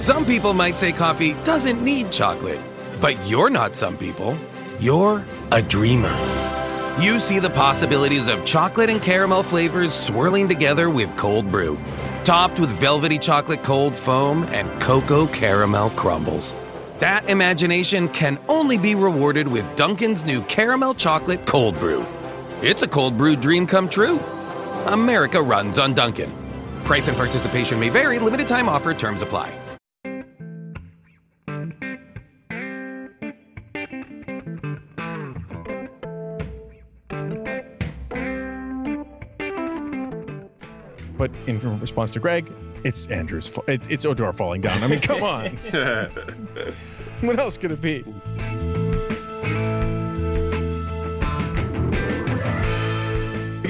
Some people might say coffee doesn't need chocolate, but you're not some people. You're a dreamer. You see the possibilities of chocolate and caramel flavors swirling together with cold brew, topped with velvety chocolate cold foam and cocoa caramel crumbles. That imagination can only be rewarded with Dunkin's new caramel chocolate cold brew. It's a cold brew dream come true. America runs on Dunkin'. Price and participation may vary, limited time offer, terms apply. In response to Greg, it's Andrus. Fa- it's it's Odor falling down. I mean, come on. what else could it be?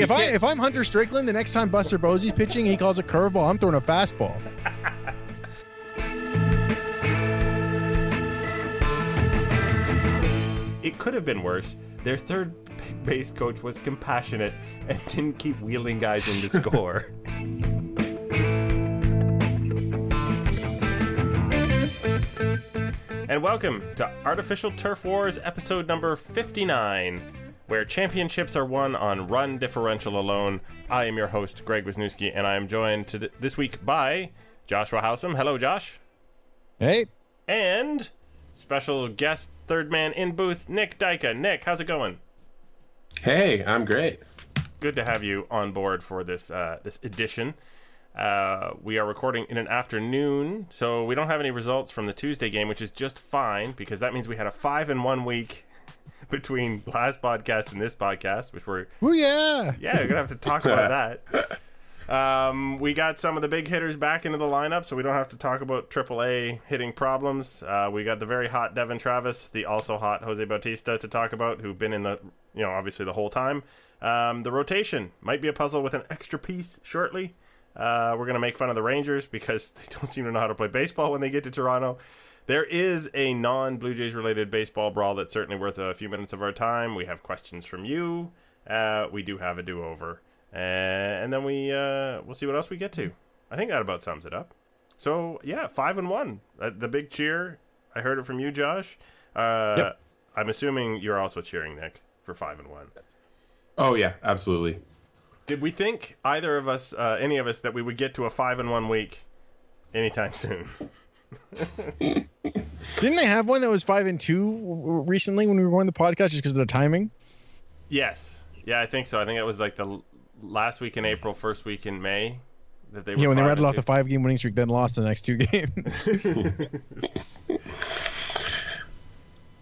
If I if I'm Hunter Strickland, the next time Buster Posey's pitching, he calls a curveball. I'm throwing a fastball. It could have been worse. Their third base coach was compassionate and didn't keep wheeling guys into score. and welcome to Artificial Turf Wars episode number 59, where championships are won on run differential alone. I am your host, Greg Wisniewski, and I am joined to this week by Joshua Howsam. Hello, Josh. Hey, And special guest, third man in booth, Nick Dyka. Nick, how's it going? Hey, I'm great. good to have you on board for this uh, this edition. Uh, we are recording in an afternoon, so we don't have any results from the Tuesday game, which is just fine because that means we had a five in one week between last podcast and this podcast, which we're oh yeah, yeah we're gonna have to talk about that. Um, we got some of the big hitters back into the lineup, so we don't have to talk about AAA hitting problems. Uh, we got the very hot Devon Travis, the also hot Jose Bautista to talk about, who've been in the you know obviously the whole time. Um, the rotation might be a puzzle with an extra piece shortly. Uh, we're gonna make fun of the Rangers because they don't seem to know how to play baseball when they get to Toronto. There is a non Blue Jays related baseball brawl that's certainly worth a few minutes of our time. We have questions from you. Uh, we do have a do over, and then we uh, we'll see what else we get to. I think that about sums it up. So yeah, five and one. Uh, the big cheer. I heard it from you, Josh. Uh, Yep. I'm assuming you're also cheering, Nick, for five and one. Oh yeah, absolutely. Did we think either of us, uh, any of us, that we would get to a five and one week anytime soon? didn't they have one that was five and two recently when we were on the podcast just because of the timing? Yes. Yeah, I think so. I think it was like the l- last week in April, first week in May that they were. Yeah, when they rattled off the five game winning streak, then lost the next two games.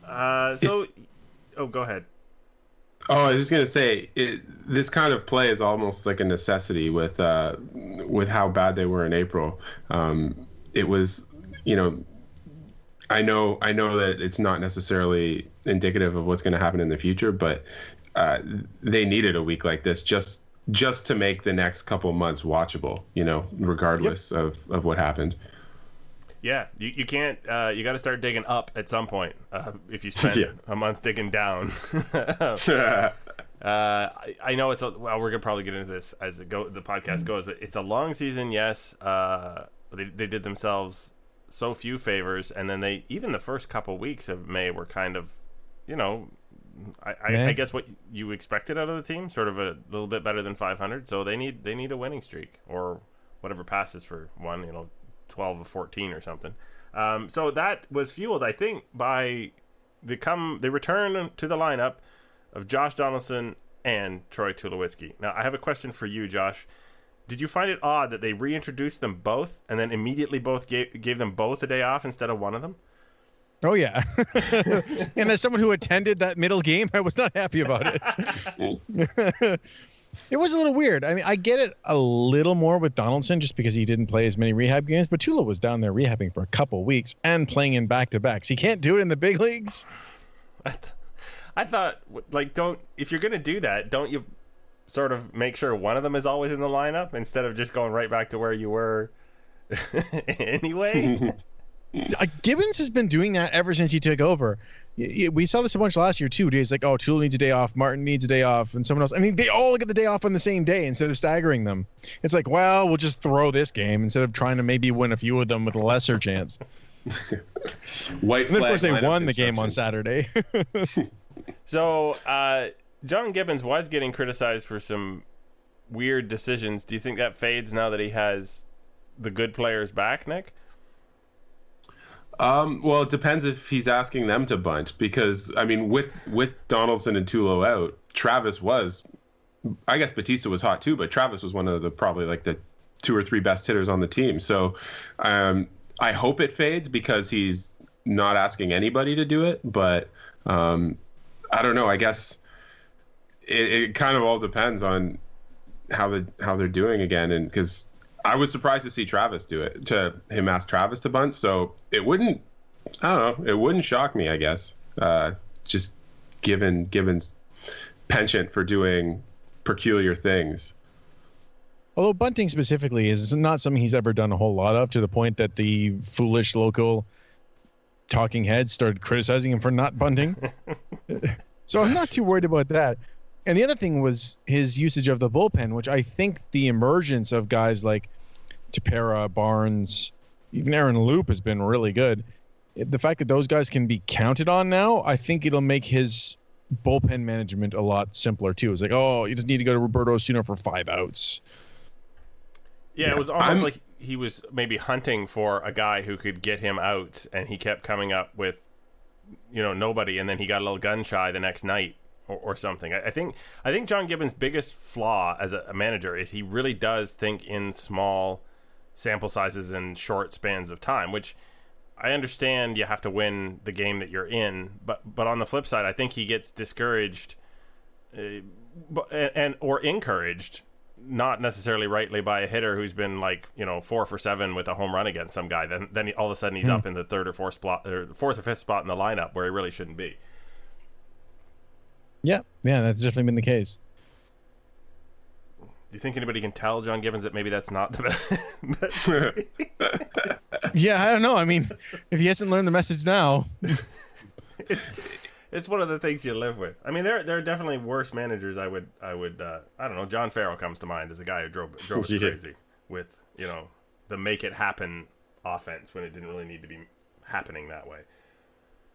Uh, so, oh, go ahead. Oh, I was just gonna say, it, this kind of play is almost like a necessity with uh, with how bad they were in April. Um, it was, you know, I know I know that it's not necessarily indicative of what's going to happen in the future, but uh, they needed a week like this just just to make the next couple months watchable. You know, regardless of of what happened. Yeah, you, you can't. Uh, you got to start digging up at some point. Uh, if you spend Yeah. a month digging down. Uh, I, I know it's a, well. We're gonna probably get into this as it go the podcast goes, but it's a long season. Yes, uh, they they did themselves so few favors, and then they even the first couple weeks of May were kind of, you know, I, I, I guess what you expected out of the team, sort of a little bit better than 500. So they need they need a winning streak or whatever passes for one, you know, 12 or 14 or something. Um, so that was fueled, I think, by the come the return to the lineup of Josh Donaldson and Troy Tulowitzki. Now, I have a question for you, Josh. Did you find it odd that they reintroduced them both and then immediately both gave, gave them both a day off instead of one of them? Oh yeah, and as someone who attended that middle game, I was not happy about it. it was a little weird. I mean, I get it a little more with Donaldson just because he didn't play as many rehab games, but Tula was down there rehabbing for a couple weeks and playing in back to backs. He can't do it in the big leagues. I, th- I thought, like, don't if you're gonna do that, don't you sort of make sure one of them is always in the lineup instead of just going right back to where you were anyway? Uh, Gibbons has been doing that ever since he took over. we saw this a bunch last year too. Days like, oh, Tulo needs a day off, Martin needs a day off, and someone else. I mean, they all get the day off on the same day instead of staggering them. It's like, well, we'll just throw this game instead of trying to maybe win a few of them with a lesser chance. White And then, of course, they won the game on. Saturday. So, uh, John Gibbons was getting criticized for some weird decisions. Do you think that fades now that he has the good players back, Nick? Um, well, it depends if he's asking them to bunt because I mean, with with Donaldson and Tulo out, Travis was, I guess Bautista was hot too, but Travis was one of the probably like the two or three best hitters on the team. So, um, I hope it fades because he's not asking anybody to do it. But um, I don't know. I guess it, it kind of all depends on how the how they're doing again, and because I was surprised to see Travis do it, to him ask Travis to bunt. So it wouldn't, I don't know, it wouldn't shock me, I guess. Uh, just given Gibbons' penchant for doing peculiar things. Although bunting specifically is not something he's ever done a whole lot of, to the point that the foolish local talking heads started criticizing him for not bunting. so I'm not too worried about that. And the other thing was his usage of the bullpen, which I think the emergence of guys like Tepera, Barnes, even Aaron Loup has been really good. The fact that those guys can be counted on now, I think it'll make his bullpen management a lot simpler too. It's like, oh, you just need to go to Roberto Osuna for five outs. Yeah, it was almost I'm- like he was maybe hunting for a guy who could get him out, and he kept coming up with, you know, nobody, and then he got a little gun shy the next night or, or something. I, I think I think John Gibbons' biggest flaw as a, a manager is he really does think in small sample sizes and short spans of time, which I understand you have to win the game that you're in, but but on the flip side, I think he gets discouraged, uh, but, and, or encouraged, not necessarily rightly by a hitter who's been like you know four for seven with a home run against some guy. Then then he, all of a sudden he's up in the third or fourth spot, or fourth or fifth spot in the lineup where he really shouldn't be. Yeah, yeah, that's definitely been the case. Do you think anybody can tell John Gibbons that maybe that's not the best? Yeah, I don't know. I mean, if he hasn't learned the message now, it's it's one of the things you live with. I mean, there there are definitely worse managers. I would I would uh, I don't know. John Farrell comes to mind as a guy who drove drove us Yeah. crazy with you know the make it happen offense when it didn't really need to be happening that way.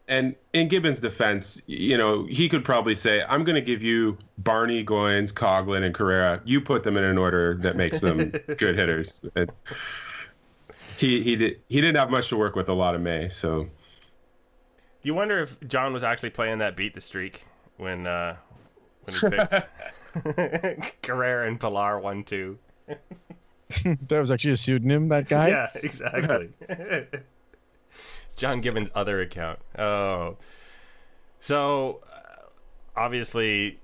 And in Gibbons' defense, you know, he could probably say, I'm going to give you Barney, Goins, Coghlan, and Carrera. You put them in an order that makes them good hitters. And he, he, did, he didn't have much to work with a lot of May. So Do you wonder if John was actually playing that beat the streak when uh, when he picked Carrera and Pilar one two? that was actually a pseudonym. That guy. Yeah, exactly. John Gibbons' other account. Oh, so uh, obviously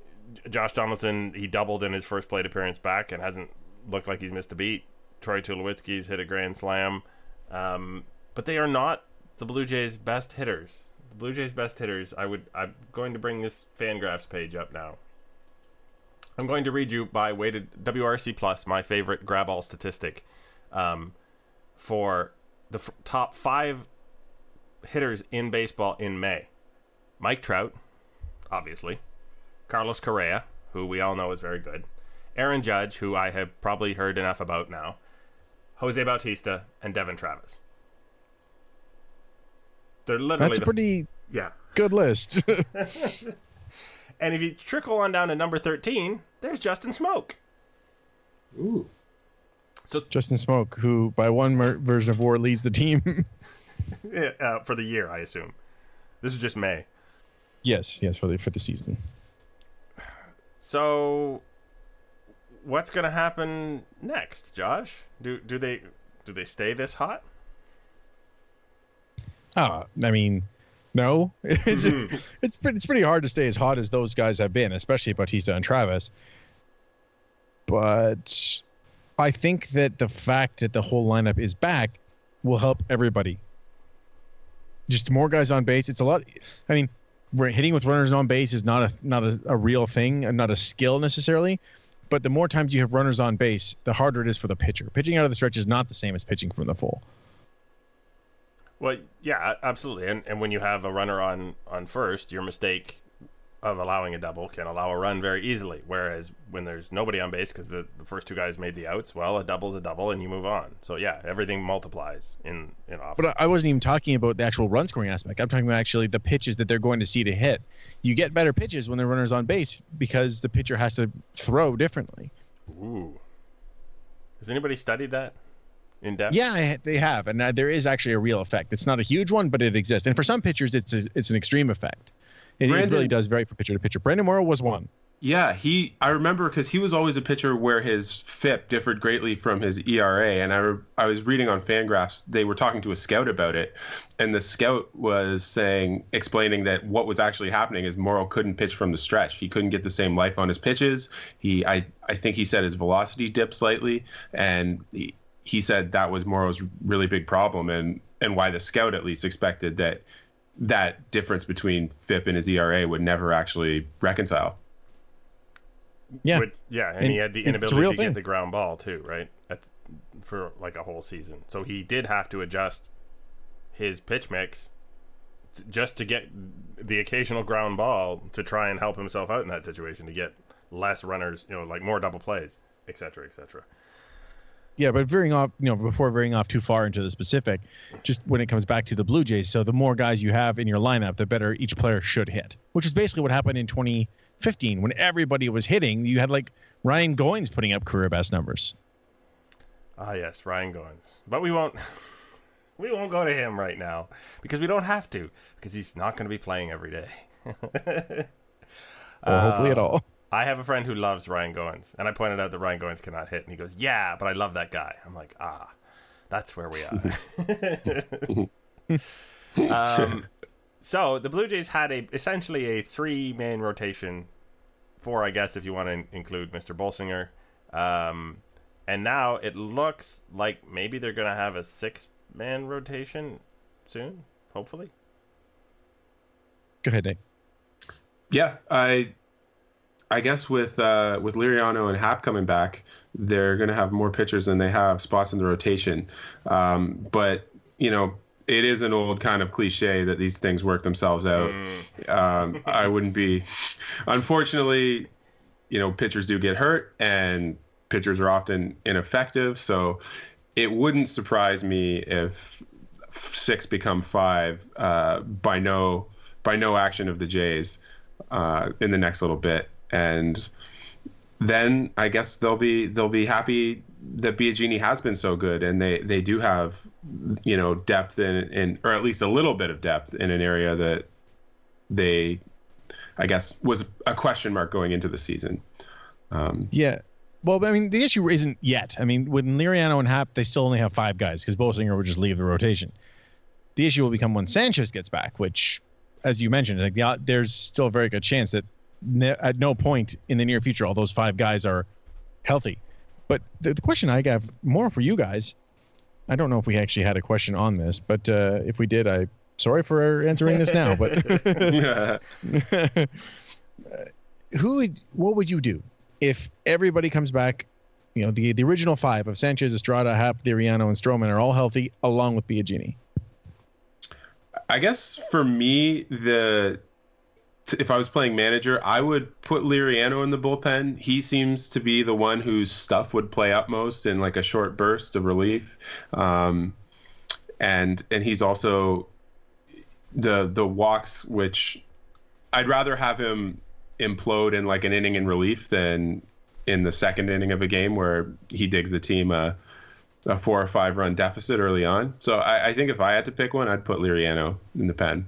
Josh Donaldson he doubled in his first plate appearance back and hasn't looked like he's missed a beat. Troy Tulowitzki's hit a grand slam, um, but they are not the Blue Jays' best hitters. The Blue Jays' best hitters. I would. I'm going to bring this Fangraphs page up now. I'm going to read you by weighted WRC plus my favorite grab all statistic um, for the f- top five hitters in baseball in May. Mike Trout, obviously. Carlos Correa, who we all know is very good. Aaron Judge, who I have probably heard enough about now. Jose Bautista and Devon Travis. They're literally That's a the- pretty yeah. good list. And if you trickle on down to number 13, there's Justin Smoak. Ooh. So Justin Smoak, who by one mer- version of war leads the team. uh, for the year, I assume. This is just May. yes, yes, for the for the season. So, what's going to happen next, Josh? Do do they do they stay this hot? Ah, I mean, no, it's it's pretty, it's pretty hard to stay as hot as those guys have been, especially Bautista and Travis. But I think that the fact that the whole lineup is back will help everybody. Just more guys on base. It's a lot. I mean, hitting with runners on base is not a not a, a real thing and not a skill necessarily. But the more times you have runners on base, the harder it is for the pitcher. Pitching out of the stretch is not the same as pitching from the full. Well, yeah, absolutely. And and when you have a runner on on first, your mistake of allowing a double can allow a run very easily. Whereas when there's nobody on base because the, the first two guys made the outs, well, a double's a double and you move on. So yeah, everything multiplies in in offense. But I wasn't even talking about the actual run scoring aspect. I'm talking about actually the pitches that they're going to see to hit. You get better pitches when the runner's on base because the pitcher has to throw differently. Ooh. Has anybody studied that in depth? Yeah, they have, and uh, there is actually a real effect. It's not a huge one, but it exists. And for some pitchers, it's a, it's an extreme effect. It, it really does vary from pitcher to pitcher. Brandon Morrow was one. Yeah, he. I remember because he was always a pitcher where his FIP differed greatly from his ERA, and I re, I was reading on Fangraphs they were talking to a scout about it, and the scout was saying explaining that what was actually happening is Morrow couldn't pitch from the stretch. He couldn't get the same life on his pitches. He I I think he said his velocity dipped slightly, and he, he said that was Morrow's really big problem, and and why the scout at least expected that that difference between FIP and his ERA would never actually reconcile. Yeah, Which, yeah, and, and, he had the inability to thing. get the ground ball too, right? At, for like a whole season, so he did have to adjust his pitch mix just to get the occasional ground ball to try and help himself out in that situation to get less runners, you know, like more double plays, etc., etc. Yeah, but veering off, you know, before veering off too far into the specific, just when it comes back to the Blue Jays, so the more guys you have in your lineup, the better each player should hit, which is basically what happened in 2015 when everybody was hitting. You had like Ryan Goins putting up career best numbers. Ah, yes, Ryan Goins. But we won't. We won't go to him right now because we don't have to because he's not going to be playing every day. or hopefully at all. I have a friend who loves Ryan Goins, and I pointed out that Ryan Goins cannot hit, and he goes, "Yeah, but I love that guy." I'm like, "Ah, that's where we are." um, so the Blue Jays had a essentially a three man rotation, four, I guess, if you want to include Mr. Bolsinger. Um, and now it looks like maybe they're going to have a six man rotation soon, hopefully. Go ahead, Nick. Yeah, I I guess with uh, with Liriano and Happ coming back, they're going to have more pitchers than they have spots in the rotation. Um, but you know, it is an old kind of cliche that these things work themselves out. Mm. Um, I wouldn't be, unfortunately, you know, pitchers do get hurt and pitchers are often ineffective. So it wouldn't surprise me if six become five uh, by no by no action of the Jays uh, in the next little bit and then I guess they'll be they'll be happy that Biagini has been so good, and they they do have you know depth in, in or at least a little bit of depth in an area that they I guess was a question mark going into the season. Um, yeah. Well, I mean, the issue isn't yet. I mean, with Liriano and Happ, they still only have five guys because Bolsinger would just leave the rotation. The issue will become when Sanchez gets back, which, as you mentioned, like the, there's still a very good chance that ne- at no point in the near future all those five guys are healthy. But the, the question I have more for you guys, I don't know if we actually had a question on this, but uh, if we did, I sorry for answering this now. But who would, what would you do if everybody comes back? You know, the the original five of Sanchez, Estrada, Happ, Liriano, and Stroman are all healthy, along with Biagini. I guess for me, the if I was playing manager, I would put Liriano in the bullpen. He seems to be the one whose stuff would play up most in like a short burst of relief, um, and and he's also the the walks, which I'd rather have him implode in like an inning in relief than in the second inning of a game where he digs the team a, a four or five run deficit early on. So I, I think if I had to pick one, I'd put Liriano in the pen.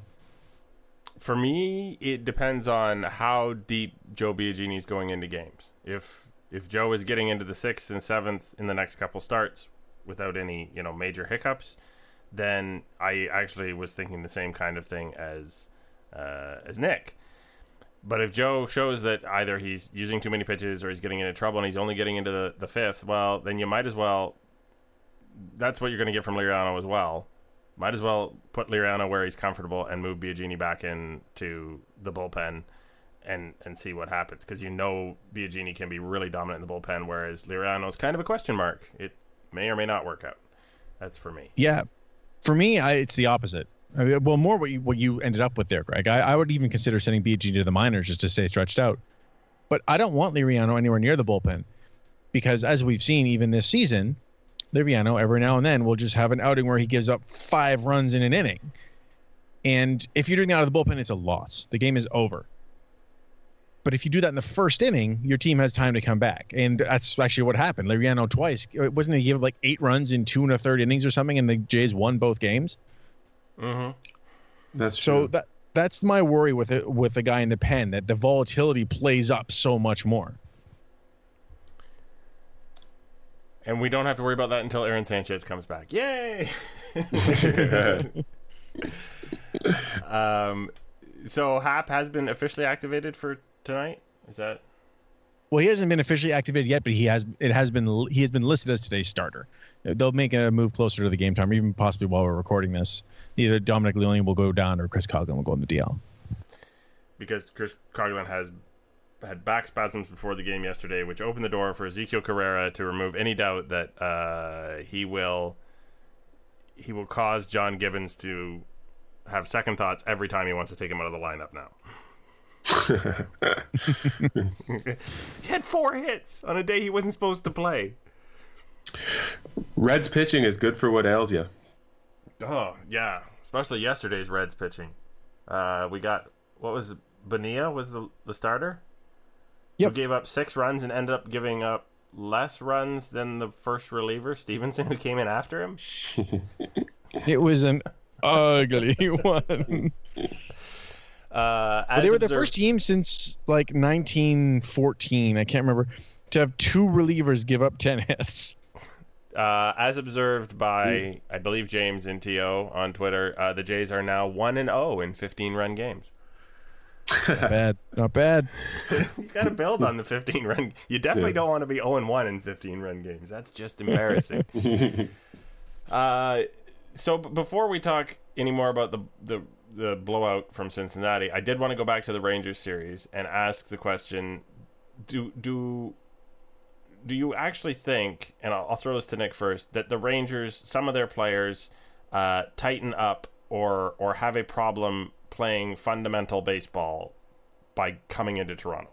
For me, it depends on how deep Joe Biagini is going into games. If if Joe is getting into the sixth and seventh in the next couple starts without any you know major hiccups, then I actually was thinking the same kind of thing as uh, as Nick. But if Joe shows that either he's using too many pitches or he's getting into trouble and he's only getting into the, the fifth, well, then you might as well. That's what you're going to get from Liriano as well might as well put Liriano where he's comfortable and move Biagini back into the bullpen and and see what happens because you know Biagini can be really dominant in the bullpen, whereas Liriano is kind of a question mark. It may or may not work out. That's for me. Yeah, For me, I, it's the opposite. I mean, well, more what you what you ended up with there, Greg. I, I would even consider sending BG to the minors just to stay stretched out. But I don't want Liriano anywhere near the bullpen because, as we've seen even this season, Liriano every now and then will just have an outing where he gives up five runs in an inning. And if you're doing that out of the bullpen, it's a loss. The game is over. But if you do that in the first inning, your team has time to come back, and that's actually what happened. Liriano twice wasn't he give like eight runs in two and a third innings or something, and the Jays won both games. Mm-hmm. That's true. So that that's my worry with it with the guy in the pen that the volatility plays up so much more. And we don't have to worry about that until Aaron Sanchez comes back. Yay! um, so Happ has been officially activated for tonight. Is that? Well, he hasn't been officially activated yet, but he has. It has been. He has been listed as today's starter. They'll make a move closer to the game time, even possibly while we're recording this. Either Dominic Leone will go down, or Chris Coghlan will go in the DL. Because Chris Coghlan has had back spasms before the game yesterday, which opened the door for Ezekiel Carrera to remove any doubt that uh, he will he will cause John Gibbons to have second thoughts every time he wants to take him out of the lineup now. he had four hits on a day he wasn't supposed to play. Reds pitching is good for what ails you. Oh yeah, especially yesterday's Reds pitching. Uh, we got what was it? Bonilla was the the starter. Yep. Who gave up six runs and ended up giving up less runs than the first reliever Stephenson, who came in after him. it was an ugly one. Uh, they were the first team since like 1914. I can't remember to have two relievers give up 10 hits. Uh, as observed by, I believe James and To on Twitter, uh, the Jays are now one and zero in 15 run games. Not bad, not bad. you got to build on the 15 run. You definitely yeah. don't want to be 0 and one in 15 run games. That's just embarrassing. uh, so b- before we talk any more about the the the blowout from Cincinnati, I did want to go back to the Rangers series and ask the question: Do do do you actually think, and I'll, I'll, throw this to Nick first, that the Rangers, some of their players, uh, tighten up or or have a problem playing fundamental baseball by coming into Toronto?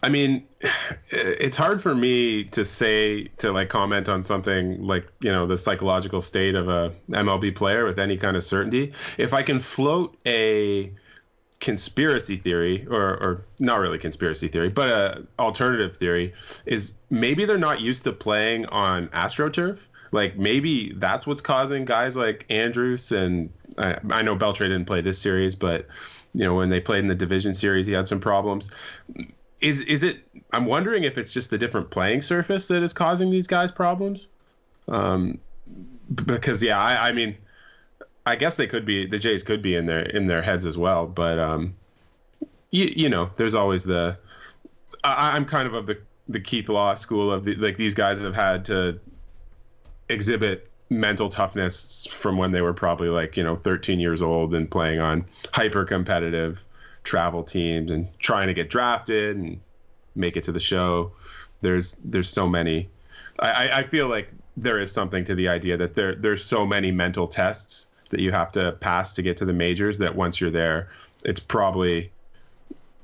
I mean, it's hard for me to say to like comment on something like you know the psychological state of a MLB player with any kind of certainty. If I can float a conspiracy theory or or not really conspiracy theory but a alternative theory is maybe they're not used to playing on astroturf like maybe that's what's causing guys like Andrus and i, I know beltre didn't play this series but you know when they played in the division series he had some problems. Is is it i'm wondering if it's just the different playing surface that is causing these guys problems. Um because yeah i i mean I guess they could be the Jays could be in their in their heads as well, but um, you you know, there's always the I, I'm kind of of the the Keith Law school of the, like these guys have had to exhibit mental toughness from when they were probably like you know 13 years old and playing on hyper competitive travel teams and trying to get drafted and make it to the show. There's there's so many. I, I feel like there is something to the idea that there there's so many mental tests that you have to pass to get to the majors that once you're there, it's probably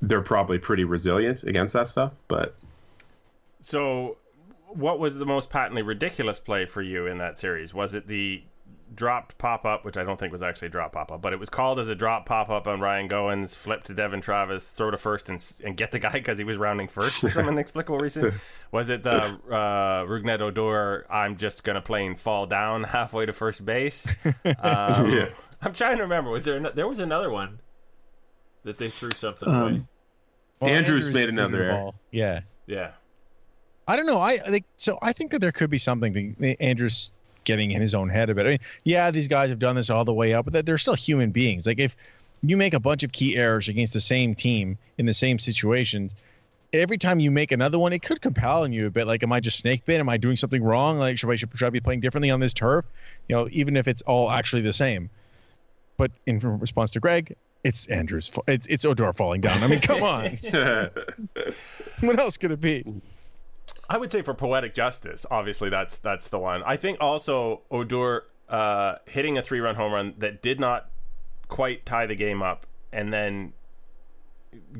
they're probably pretty resilient against that stuff. But so, what was the most patently ridiculous play for you in that series? Was it the dropped pop up, which I don't think was actually a drop pop up, but it was called as a drop pop up on Ryan Goins, flip to Devon Travis, throw to first, and, and get the guy because he was rounding first for some inexplicable reason. Was it the uh, Rougned Odor? I'm just gonna plain fall down halfway to first base. Um, yeah. I'm trying to remember. Was there? there was another one that they threw something um, away. Well, Andrus, Andrus, made another error. Yeah. Yeah. I don't know. I think so. I think that there could be something. To, eh, Andrus getting in his own head a bit. I mean, yeah, these guys have done this all the way up, but they're still human beings. Like if you make a bunch of key errors against the same team in the same situations, every time you make another one, it could compel on you a bit. Like, am I just snake bit? Am I doing something wrong? Like, should I, should, should I be playing differently on this turf? You know, even if it's all actually the same. But in response to Greg, it's Andrus. It's it's Odor falling down. I mean, come on. what else could it be? I would say for poetic justice, obviously that's that's the one. I think also Odor uh, hitting a three run home run that did not quite tie the game up, and then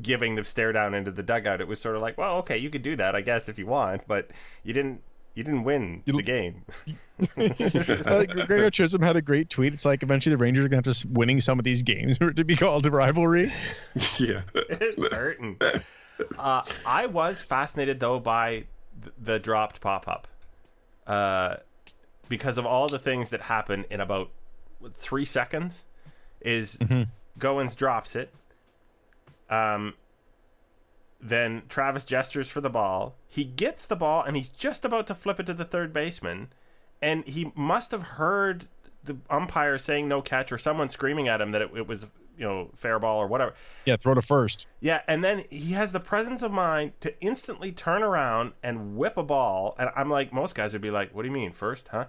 giving the stare down into the dugout. It was sort of like, well, okay, you could do that, I guess, if you want, but you didn't. You didn't win the game. uh, Gregor Chisholm had a great tweet. It's like eventually the Rangers are going to have to winning some of these games to be called a rivalry. yeah, it's hurting. Uh, I was fascinated though by th- the dropped pop up, uh, because of all the things that happen in about three seconds. Is mm-hmm. Goins drops it, um, then Travis gestures for the ball. He gets the ball and he's just about to flip it to the third baseman. And he must have heard the umpire saying no catch or someone screaming at him that it, it was, you know, fair ball or whatever. Yeah, throw to first. Yeah, and then he has the presence of mind to instantly turn around and whip a ball. And I'm like, most guys would be like, what do you mean, first, huh?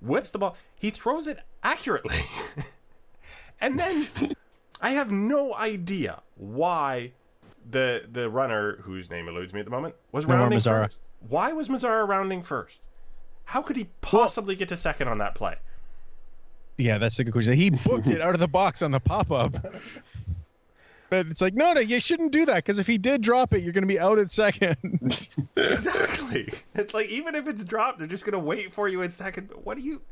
Whips the ball. He throws it accurately. and then I have no idea why the the runner whose name eludes me at the moment was rounding Mazara. first. Why was Mazara rounding first? How could he possibly get to second on that play? Yeah, that's a good question. He booked it out of the box on the pop up. But it's like, no, no, you shouldn't do that because if he did drop it, you're going to be out at second. exactly. It's like even if it's dropped, they're just going to wait for you at second. What do you?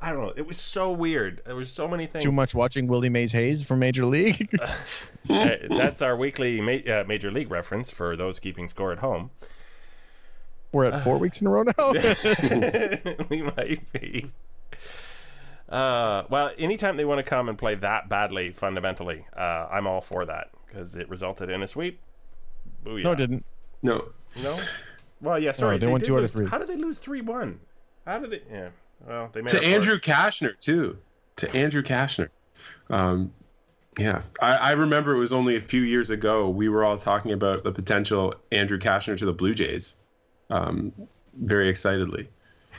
I don't know. It was so weird. There was so many things. Too much watching Willie Mays Hayes from Major League. uh, that's our weekly ma- uh, Major League reference for those keeping score at home. We're at four uh, weeks in a row now. we might be. Uh, well, anytime they want to come and play that badly, fundamentally, uh, I'm all for that because it resulted in a sweep. Booyah. No, it didn't. No. No. Well, yeah. Sorry, no, they, they won two out of three. How did they lose three one? How did they? Yeah. Well, they made to Andrew Cashner too. To Andrew Cashner. Um, yeah, I, I, remember it was only a few years ago. We were all talking about the potential Andrew Cashner to the Blue Jays, um, very excitedly.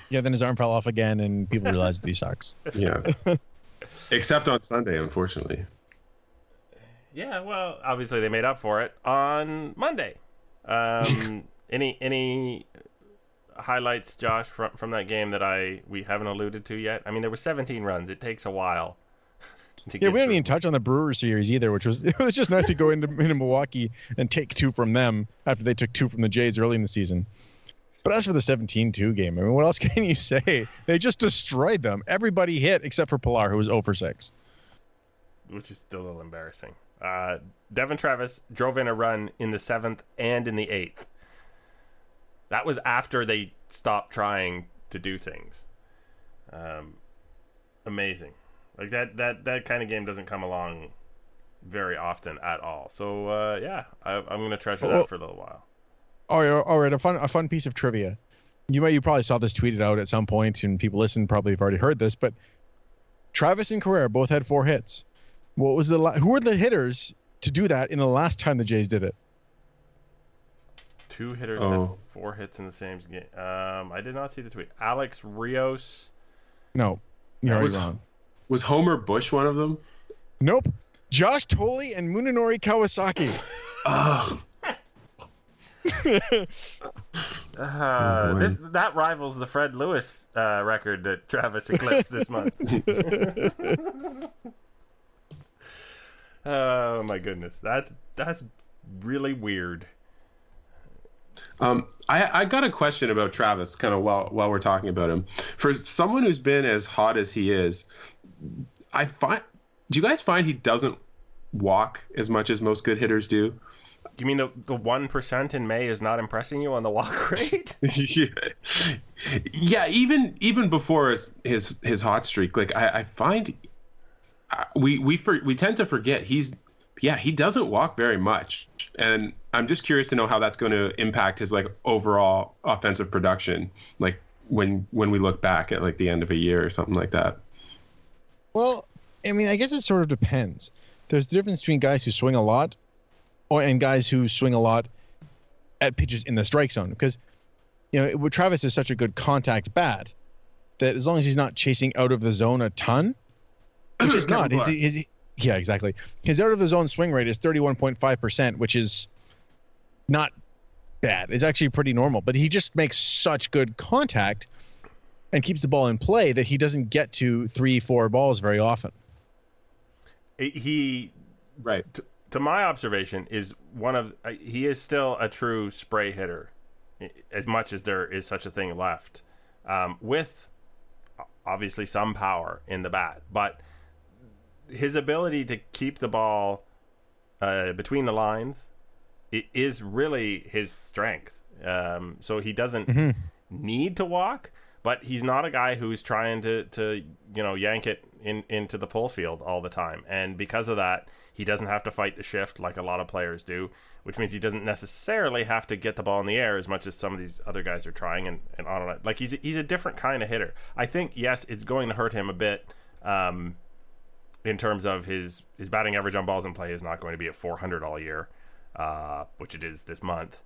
Yeah, then his arm fell off again, and people realized he sucks. Yeah, except on Sunday, unfortunately. Yeah, well, obviously they made up for it on Monday. Um, any any highlights, Josh, from from that game that I we haven't alluded to yet? I mean, there were 17 runs. It takes a while. yeah, we didn't even touch on the Brewers series either, which was it was just nice to go into, into Milwaukee and take two from them after they took two from the Jays early in the season. But as for the 17-2 game, I mean, what else can you say? They just destroyed them. Everybody hit except for Pilar, who was 0 for 6. Which is still a little embarrassing. Uh, Devon Travis drove in a run in the seventh and in the eighth. That was after they stopped trying to do things. Um, amazing. Like that that that kind of game doesn't come along very often at all. So uh, yeah, I, am going to treasure that for a little while. Oh, all right. A fun a fun piece of trivia. You might you probably saw this tweeted out at some point, and people listening probably have already heard this. But Travis and Correa both had four hits. What was the who were the hitters to do that in the last time the Jays did it? Two hitters oh. had four hits in the same game. Um, I did not see the tweet. Alex Rios. No, you're was, wrong. Was Homer Bush one of them? Nope. Josh Thole and Munenori Kawasaki. oh. Uh, oh this, that rivals the Fred Lewis uh, record that Travis eclipsed this month. oh my goodness, that's that's really weird. Um, I, I got a question about Travis, kind of while while we're talking about him. For someone who's been as hot as he is, I find. Do you guys find he doesn't walk as much as most good hitters do? Do you mean the the one percent in May is not impressing you on the walk rate? yeah. yeah, even even before his his, his hot streak, like I, I find uh, we we for, we tend to forget he's yeah he doesn't walk very much, and I'm just curious to know how that's going to impact his like overall offensive production, like when when we look back at like the end of a year or something like that. Well, I mean, I guess it sort of depends. There's the difference between guys who swing a lot, or and guys who swing a lot at pitches in the strike zone. Because you know, Travis is such a good contact bat that as long as he's not chasing out of the zone a ton, which is not. His, his, yeah, exactly. His out of the zone swing rate is 31.5 percent, which is not bad. It's actually pretty normal, but he just makes such good contact. and keeps the ball in play that he doesn't get to three, four balls very often. He, right. T- to my observation, is one of uh, he is still a true spray hitter, as much as there is such a thing left, um, with obviously some power in the bat, but his ability to keep the ball uh, between the lines is really his strength. Um, so he doesn't mm-hmm. need to walk, but he's not a guy who's trying to, to you know yank it in into the pull field all the time. And because of that, he doesn't have to fight the shift like a lot of players do, which means he doesn't necessarily have to get the ball in the air as much as some of these other guys are trying. And, and on and on. Like he's he's a different kind of hitter. I think yes, it's going to hurt him a bit. Um, in terms of his his batting average on balls in play is not going to be at 400 all year, uh, which it is this month.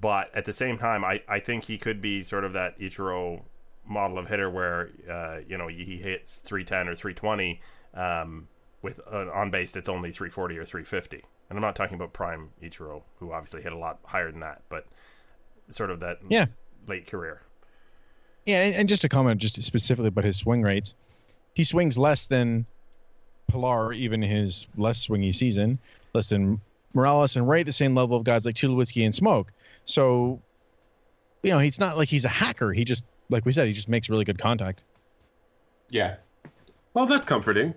But at the same time, I, I think he could be sort of that Ichiro model of hitter where uh, you know he hits 310 or 320 um, with an on base that's only 340 or 350. And I'm not talking about prime Ichiro, who obviously hit a lot higher than that, but sort of that yeah. late career. Yeah, and just to comment just specifically about his swing rates, he swings less than Pilar, even his less swingy season, less than Morales, and right at the same level of guys like Tulowitzki and Smoak. So, you know, he's not like he's a hacker. He just, like we said, he just makes really good contact. Yeah. Well, that's comforting.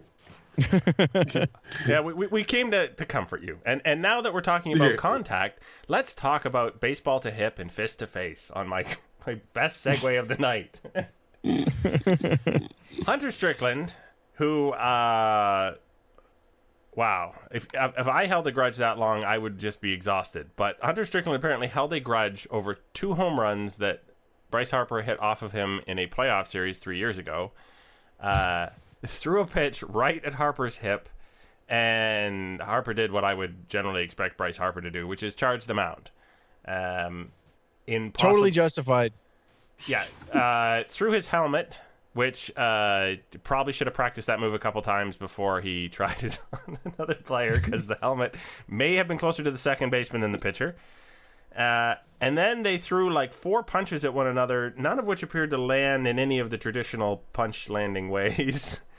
yeah, we, we came to, to comfort you. And and now that we're talking about yeah. contact, let's talk about baseball to hip and fist to face on my, my best segue of the night. Hunter Strickland who uh wow if if i held a grudge that long i would just be exhausted but hunter strickland apparently held a grudge over two home runs that bryce harper hit off of him in a playoff series three years ago uh threw a pitch right at harper's hip and harper did what i would generally expect bryce harper to do which is charge the mound um in possi- totally justified yeah uh through his helmet which uh, probably should have practiced that move a couple times before he tried it on another player because the helmet may have been closer to the second baseman than the pitcher. Uh, and then they threw like four punches at one another, none of which appeared to land in any of the traditional punch landing ways.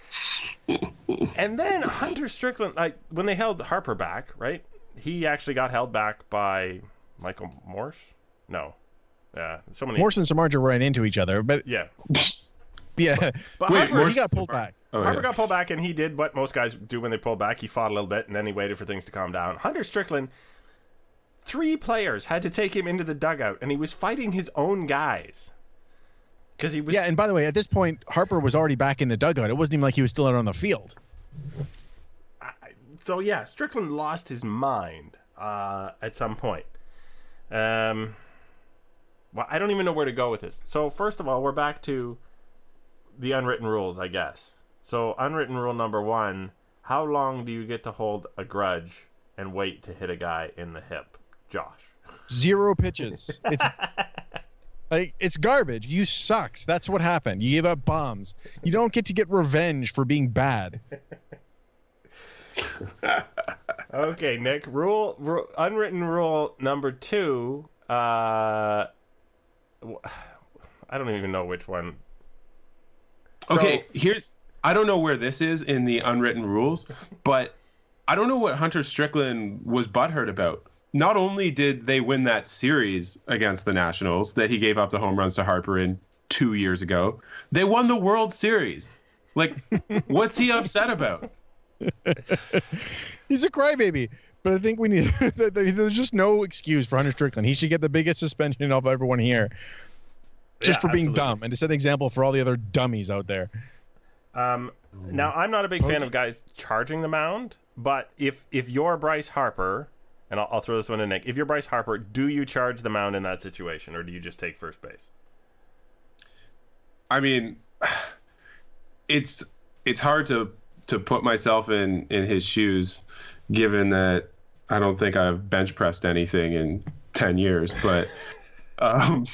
and then Hunter Strickland, like when they held Harper back, right? He actually got held back by Michael Morse. No, uh, yeah, so many. Morse and Samardzija ran into each other, but yeah. Yeah, but Wait, Harper, he got pulled back. Oh, Harper yeah. got pulled back, and he did what most guys do when they pull back. He fought a little bit, and then he waited for things to calm down. Hunter Strickland, three players had to take him into the dugout, and he was fighting his own guys because he was. Yeah, and by the way, at this point, Harper was already back in the dugout. It wasn't even like he was still out on the field. I, so yeah, Strickland lost his mind uh, at some point. Um, well, I don't even know where to go with this. So first of all, we're back to the unwritten rules, I guess. So, unwritten rule number one how long do you get to hold a grudge and wait to hit a guy in the hip? Josh. Zero pitches. It's like it's garbage. You sucked. That's what happened. You gave up bombs. You don't get to get revenge for being bad. okay, Nick. Rule, rule, unwritten rule number two. Uh, I don't even know which one Okay, so, here's I don't know where this is in the unwritten rules, but I don't know what Hunter Strickland was butthurt about. Not only did they win that series against the Nationals that he gave up the home runs to Harper in two years ago, they won the World Series. Like, what's he upset about? He's a crybaby. But I think we need. there's just no excuse for Hunter Strickland. He should get the biggest suspension of everyone here just yeah, for being absolutely. dumb and to set an example for all the other dummies out there. Um, now I'm not a big fan of guys charging the mound, but if if you're Bryce Harper, and I'll, I'll throw this one to Nick, if you're Bryce Harper, do you charge the mound in that situation, or do you just take first base? I mean, it's it's hard to to put myself in in his shoes, given that I don't think I've bench pressed anything in ten years, but. um,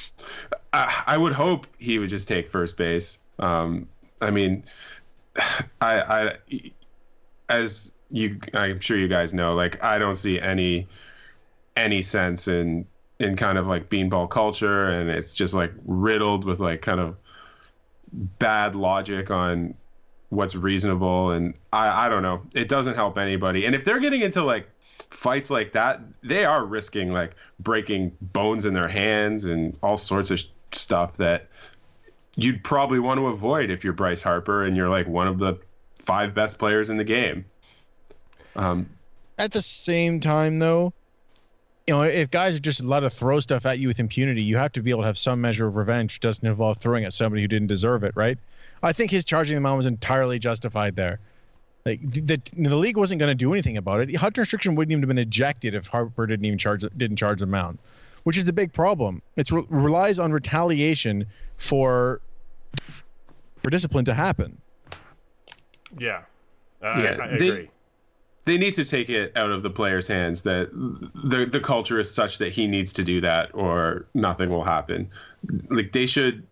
I, I, would hope he would just take first base. Um, I mean, I, I, as you, I'm sure you guys know, like I don't see any, any sense in in kind of like beanball culture, and it's just like riddled with like kind of bad logic on what's reasonable and I, I don't know. It doesn't help anybody. And if they're getting into like fights like that they are risking like breaking bones in their hands and all sorts of stuff that you'd probably want to avoid if you're bryce harper and you're like one of the five best players in the game um, At the same time, though, you know, if guys are just allowed to throw stuff at you with impunity, you have to be able to have some measure of revenge. Which doesn't involve throwing at somebody who didn't deserve it, right? I think his charging the mound was entirely justified there. Like the, the league wasn't going to do anything about it. Hunter Strickland wouldn't even have been ejected if Harper didn't even charge didn't charge the mound, which is the big problem. It re- relies on retaliation for for discipline to happen. Yeah, uh, Yeah, I, I they- agree. They need to take it out of the player's hands that the the culture is such that he needs to do that or nothing will happen. Like they should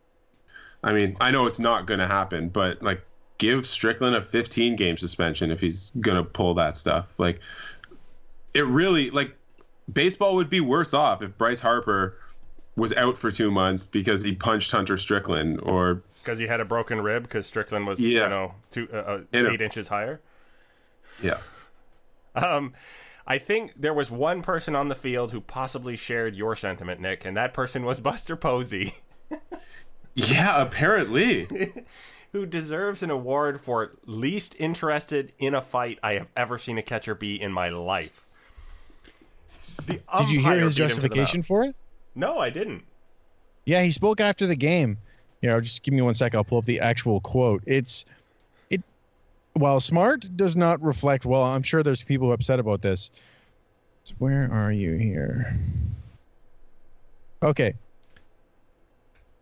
I mean, I know it's not going to happen, but like give Strickland a 15 game suspension if he's going to pull that stuff. Like it really like baseball would be worse off if Bryce Harper was out for 2 months because he punched Hunter Strickland or Because he had a broken rib because Strickland was, Yeah. you know, two, uh, uh, In a- eight inches higher. yeah. Um, I think there was one person on the field who possibly shared your sentiment, Nick, and that person was Buster Posey, Yeah, apparently. who deserves an award for least interested in a fight I have ever seen a catcher be in my life. The Did you hear his beat him to the justification for it? No, I didn't. Yeah, he spoke after the game. You know, just give me one sec. I'll pull up the actual quote. It's it. While smart does not reflect well, I'm sure there's people upset about this. Where are you here? Okay.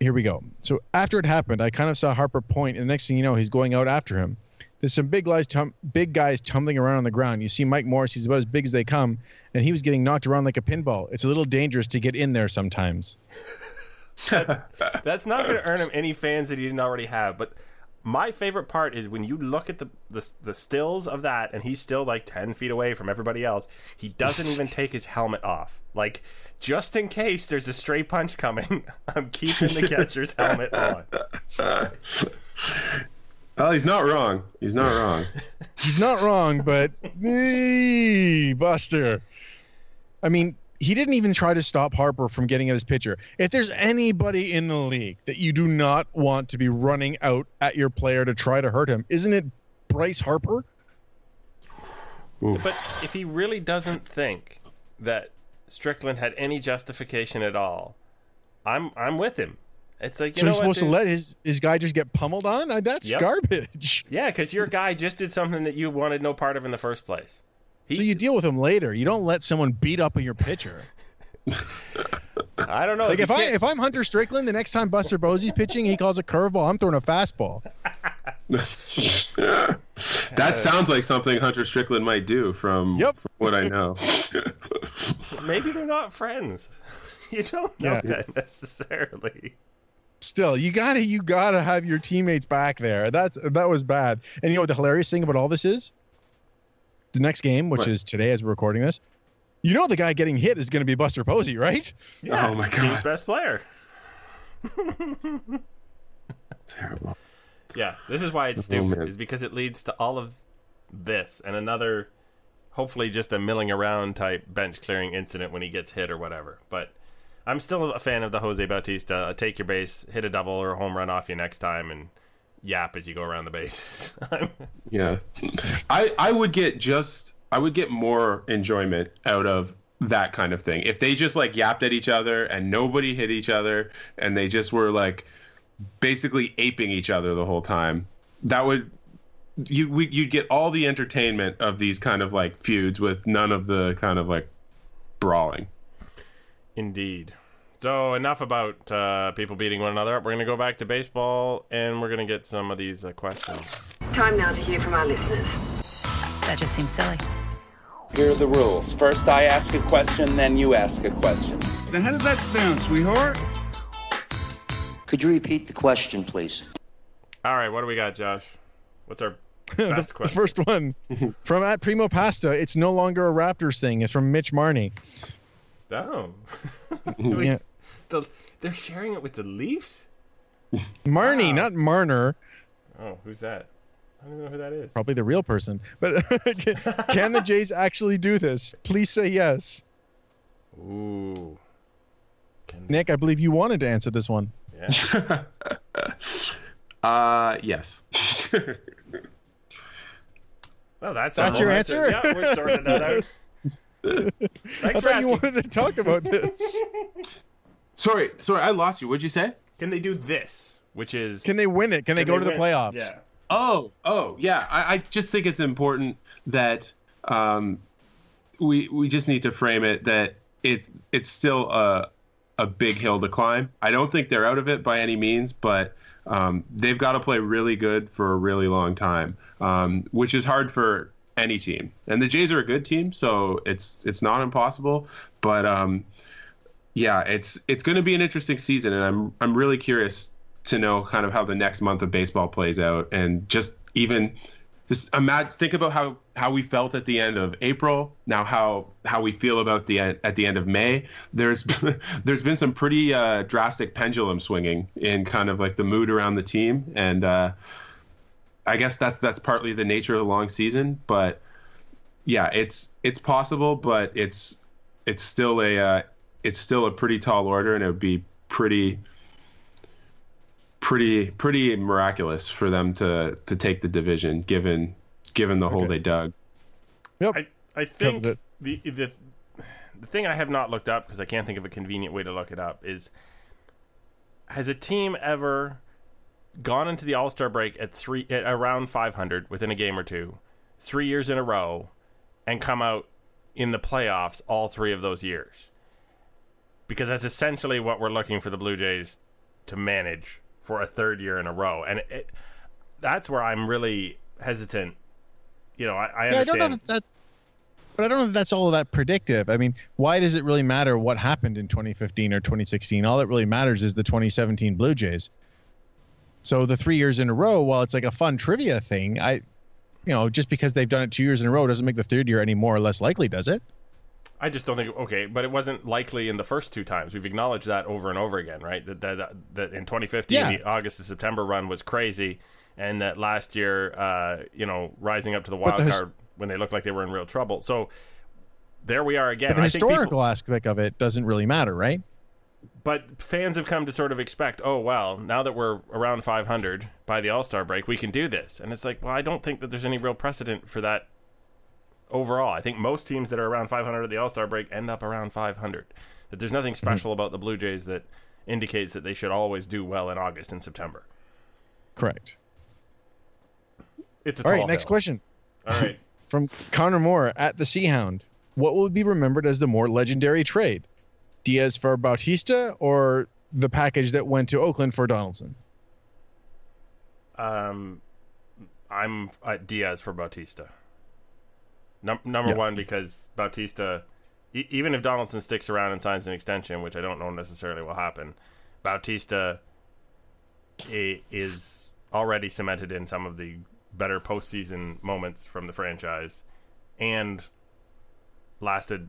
Here we go. So after it happened, I kind of saw Harper point, and the next thing you know, he's going out after him. There's some big guys, tum- big guys tumbling around on the ground. You see Mike Morse; he's about as big as they come, and he was getting knocked around like a pinball. It's a little dangerous to get in there sometimes. That's not going to earn him any fans that he didn't already have. But my favorite part is when you look at the, the the stills of that, and he's still like ten feet away from everybody else. He doesn't even take his helmet off, like just in case there's a stray punch coming. I'm keeping the catcher's helmet on. Well, he's not wrong. He's not wrong. He's not wrong, but me, Buster. I mean, he didn't even try to stop Harper from getting at his pitcher. If there's anybody in the league that you do not want to be running out at your player to try to hurt him, isn't it Bryce Harper? But if he really doesn't think that Strickland had any justification at all, I'm I'm with him. It's like you so know he's what, supposed to let his, his guy just get pummeled on? That's Yep. garbage. Yeah, because your guy just did something that you wanted no part of in the first place. He, So you deal with him later. You don't let someone beat up on your pitcher. I don't know. Like you if I if I'm Hunter Strickland, the next time Buster Posey's pitching, he calls a curveball. I'm throwing a fastball. That sounds like something Hunter Strickland might do from, Yep. from what I know. maybe they're not friends. You don't know Yeah. that necessarily. still you gotta you gotta have your teammates back there that's that was bad and you know what the hilarious thing about all this is the next game which What? is today as we're recording this you know the guy getting hit is going to be buster posey right Yeah, Oh my Team's God. best player. Terrible. Yeah, this is why it's Oh, stupid. man. is because it leads to all of this and another, hopefully just a milling around type bench clearing incident when he gets hit or whatever. But I'm still a fan of the Jose Bautista. Uh, take your base, hit a double or a home run off you next time, and yap as you go around the bases. Yeah. I I would get just I would get more enjoyment out of that kind of thing. If they just like yapped at each other and nobody hit each other and they just were like basically aping each other the whole time. That would you we, you'd get all the entertainment of these kind of like feuds with none of the kind of like brawling. Indeed. So enough about uh, people beating one another. Up. We're going to go back to baseball, and we're going to get some of these uh, questions. Time now to hear from our listeners. That just seems silly. Here are the rules. First, I ask a question, then you ask a question. Now, how does that sound, sweetheart? Could you repeat the question, please? All right, what do we got, Josh? What's our the, best the question? first one from at primo pasta it's no longer a raptors thing it's from mitch marney Oh. yeah the, they're sharing it with the Leafs? Marnie, not Marner. Oh, who's that? I don't even know who that is. Probably the real person. But can the Jays actually do this? Please say yes. Ooh. Can Nick, I believe you wanted to answer this one. Yeah. uh, yes. Well, that's That's your answer? Yeah, we're sorting that out. I Thanks for thought you wanted to talk about this. Sorry, sorry, I lost you. What'd you say? Can they do this? Which is Can they win it? Can they can go to the win? playoffs? Yeah. Oh, oh, yeah. I, I just think it's important that um, we we just need to frame it that it's it's still a a big hill to climb. I don't think they're out of it by any means, but um, they've got to play really good for a really long time, um, which is hard for any team. And the Jays are a good team, so it's it's not impossible. But um, yeah, it's it's going to be an interesting season, and I'm I'm really curious to know kind of how the next month of baseball plays out, and just even just imagine think about how how we felt at the end of April. Now how how we feel about the end, at the end of May. There's there's been some pretty uh, drastic pendulum swinging in kind of like the mood around the team, and uh, I guess that's that's partly the nature of the long season. But yeah, it's it's possible, but it's it's still a uh, it's still a pretty tall order, and it would be pretty pretty pretty miraculous for them to to take the division given given the hole they dug. Yep. I, I think the, the the thing I have not looked up because I can't think of a convenient way to look it up is has a team ever gone into the All Star break at three at around 500 within a game or two, three years in a row, and come out in the playoffs all three of those years? Because that's essentially what we're looking for the Blue Jays to manage for a third year in a row, and it, that's where I'm really hesitant. You know, I, I Yeah, I don't know that, that but I don't know that that's all that predictive. I mean, why does it really matter what happened in 2015 or 2016? All that really matters is the 2017 Blue Jays. So the three years in a row, while it's like a fun trivia thing, I, you know, just because they've done it two years in a row doesn't make the third year any more or less likely, does it? I just don't think okay, but it wasn't likely in the first two times. We've acknowledged that over and over again, right? That that, that in 2015 Yeah. the August to September run was crazy, and that last year, uh, you know, rising up to the wild the his- card when they looked like they were in real trouble. So there we are again. But the I think people- historical aspect of it doesn't really matter, right? but fans have come to sort of expect, oh well, now that we're around 500 by the All Star break, we can do this, and it's like, well, I don't think that there's any real precedent for that overall. I think most teams that are around 500 at the All Star break end up around 500. That there's nothing special about the Blue Jays that indicates that they should always do well in August and September. Correct. It's a All right, next hill. question All right, from Connor Moore at the Sea Hound. What will be remembered as the more legendary trade? Diaz for Bautista or the package that went to Oakland for Donaldson? um, I'm at Diaz for Bautista. Num- number Yeah. one because Bautista, e- even if Donaldson sticks around and signs an extension, which I don't know necessarily will happen, Bautista i- is already cemented in some of the better postseason moments from the franchise, and lasted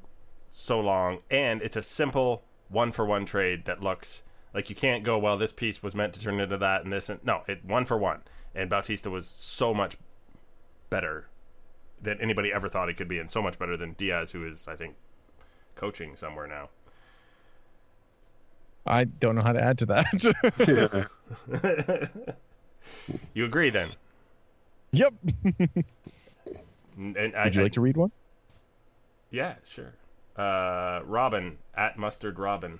so long. And it's a simple one for one trade that looks like you can't go well. This piece was meant to turn into that, and this and no, it one for one. And Bautista was so much better than anybody ever thought he could be, and so much better than Diaz, who is, I think, coaching somewhere now. I don't know how to add to that. You agree then? yep. And and I, Would you I- like to read one? Yeah, sure. Uh, Robin at Mustard Robin.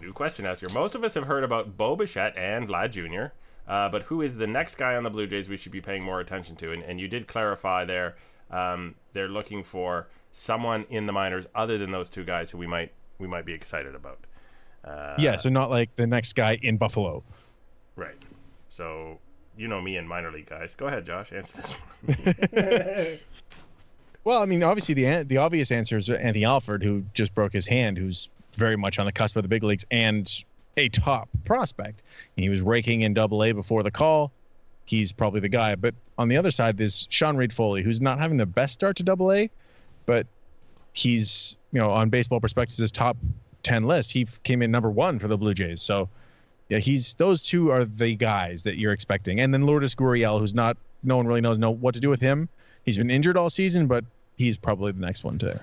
New question asker. Most of us have heard about Bo Bichette and Vlad Jr., uh, but who is the next guy on the Blue Jays we should be paying more attention to? And, and you did clarify there. Um, they're looking for someone in the minors other than those two guys who we might we might be excited about. Uh, yeah, so not like the next guy in Buffalo. Right. So you know me and minor league guys. Go ahead, Josh. Answer this one. Well, I mean, obviously the the obvious answer is Anthony Alford, who just broke his hand, who's very much on the cusp of the big leagues and a top prospect. He was raking in Double A before the call. He's probably the guy. But on the other side, there's Sean Reid Foley, who's not having the best start to Double A, but he's you know on Baseball Prospectus' top ten list. He came in number one for the Blue Jays. So Yeah, he's those two are the guys that you're expecting, and then Lourdes Gurriel, who's not no one really knows know what to do with him. He's been injured all season, but he's probably the next one to.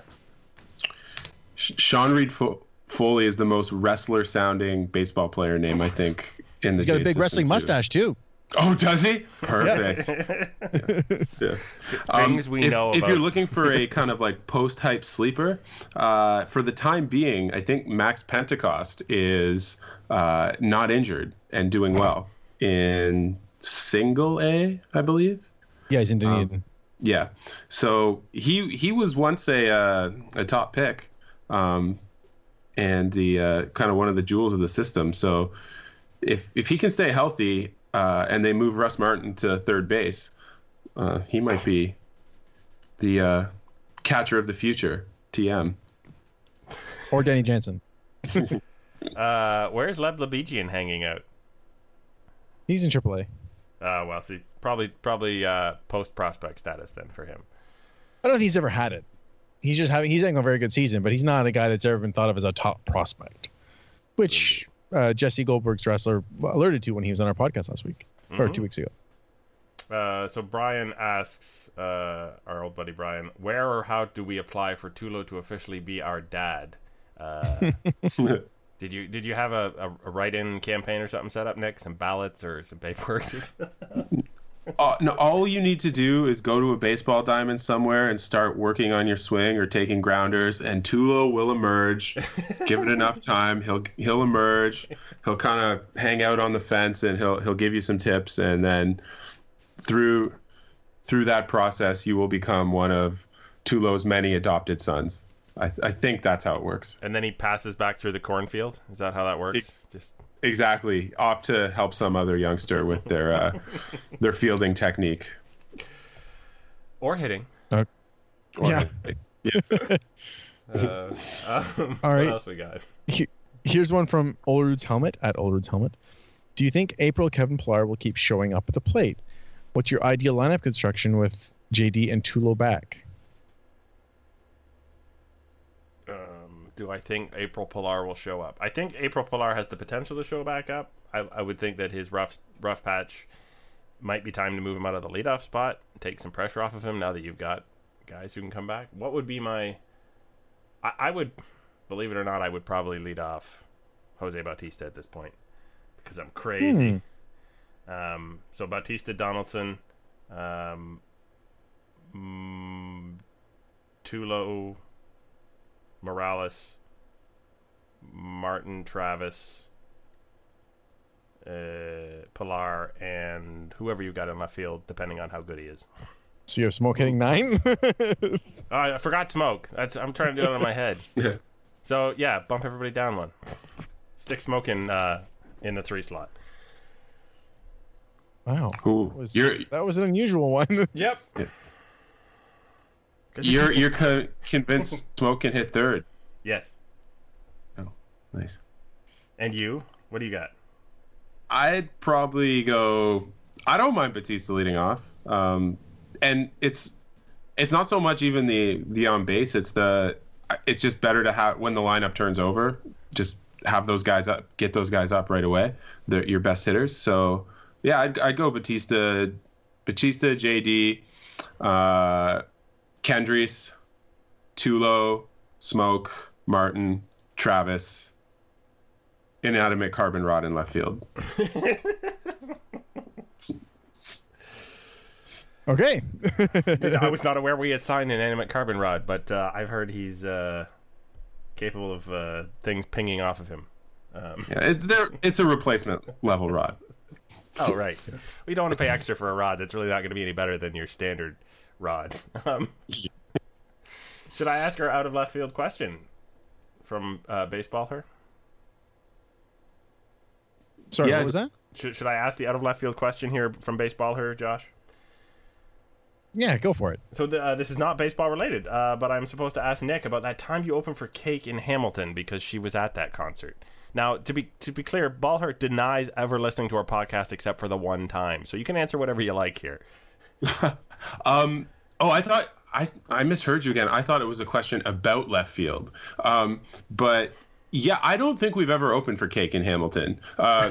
Sean Reid Fo- Foley is the most wrestler sounding baseball player name I think in the. He's got a big wrestling too. mustache too. Oh, does he? Perfect. Yeah. Um, Things we if, know If you're looking for a kind of like post-hype sleeper, uh, for the time being, I think Max Pentecost is uh, not injured and doing well in Single A, I believe. Yeah, he's in Dunedin. Yeah. So he he was once a uh, a top pick, um, and the uh, kind of one of the jewels of the system. So if if he can stay healthy uh, and they move Russ Martin to third base, uh, he might be the uh, catcher of the future. TM. or Danny Jansen. Uh, where's Leb Lebejian hanging out? He's in AAA. Uh, well, see, probably probably uh, post prospect status then for him. I don't think he's ever had it. He's just having he's having a very good season, but he's not a guy that's ever been thought of as a top prospect, which uh, Jesse Goldberg-Strassler alerted to when he was on our podcast last week or Mhm. two weeks ago. Uh, so Brian asks, uh, our old buddy Brian, where or how do we apply for Tulo to officially be our dad? Uh, did you did you have a, a, a write-in campaign or something set up, Nick? Some ballots or some paperwork? Uh, no, all you need to do is go to a baseball diamond somewhere and start working on your swing or taking grounders, and Tulo will emerge. Give it enough time, he'll he'll emerge. He'll kind of hang out on the fence, and he'll he'll give you some tips, and then through through that process, you will become one of Tulo's many adopted sons. I, I think that's how it works. and then he passes back through the cornfield. Is that how that works? Just Exactly, off to help some other youngster with their uh, their fielding technique. or hitting. Uh, Or- yeah. Uh, um, All right. What else we got? He- Here's one from Olerud's helmet at Olerud's helmet. Do you think April Kevin Pillar will keep showing up at the plate? What's your ideal lineup construction with JD and Tulo back? Um, do I think April Pillar will show up? I think April Pillar has the potential to show back up. I, I would think that his rough rough patch might be time to move him out of the leadoff spot, take some pressure off of him. Now that you've got guys who can come back, what would be my? I, I would, believe it or not, I would probably lead off Jose Bautista at this point because I'm crazy. Um, so Bautista, Donaldson, um, mm, Tulo, Morales, Martin, Travis, uh, Pillar, and whoever you got in left field, depending on how good he is. So you have Smoak hitting nine? Oh, I forgot Smoak. That's I'm trying to do it in my head. Yeah. So yeah, bump everybody down one. Stick Smoak in uh, in the three slot. wow. Ooh, Was- that was an unusual one. Yep. You're you're co- convinced Smoak can hit third. yes. Oh, nice. And you? What do you got? I'd probably go. I don't mind Bautista leading off, um, and it's it's not so much even the the on base. It's the it's just better to have when the lineup turns over. Just have those guys up, get those guys up right away. They're your best hitters. So yeah, I'd, I'd go Bautista, Bautista, JD, uh, Kendrys, Tulo, Smoak, Martin, Travis. Inanimate carbon rod in left field. Okay. I was not aware we had signed an animate carbon rod, but uh, I've heard he's uh, capable of uh, things pinging off of him. Um, Yeah, it, it's a replacement level rod. oh, right. We don't want to pay extra for a rod that's really not going to be any better than your standard rod. Um, should I ask her out of left field question from uh, Baseball Her? Sorry, Yeah, what was that? Should, should I ask the out of left field question here from Baseball Her, Josh? Yeah, go for it. So the, uh, this is not baseball related, uh, but I'm supposed to ask Nick about that time you opened for Cake in Hamilton because she was at that concert. Now, to be to be clear, Ballhart denies ever listening to our podcast except for the one time. So you can answer whatever you like here. Um, oh, I thought I I misheard you again. I thought it was a question about left field. Um, but Yeah, I don't think we've ever opened for Cake in Hamilton. Uh,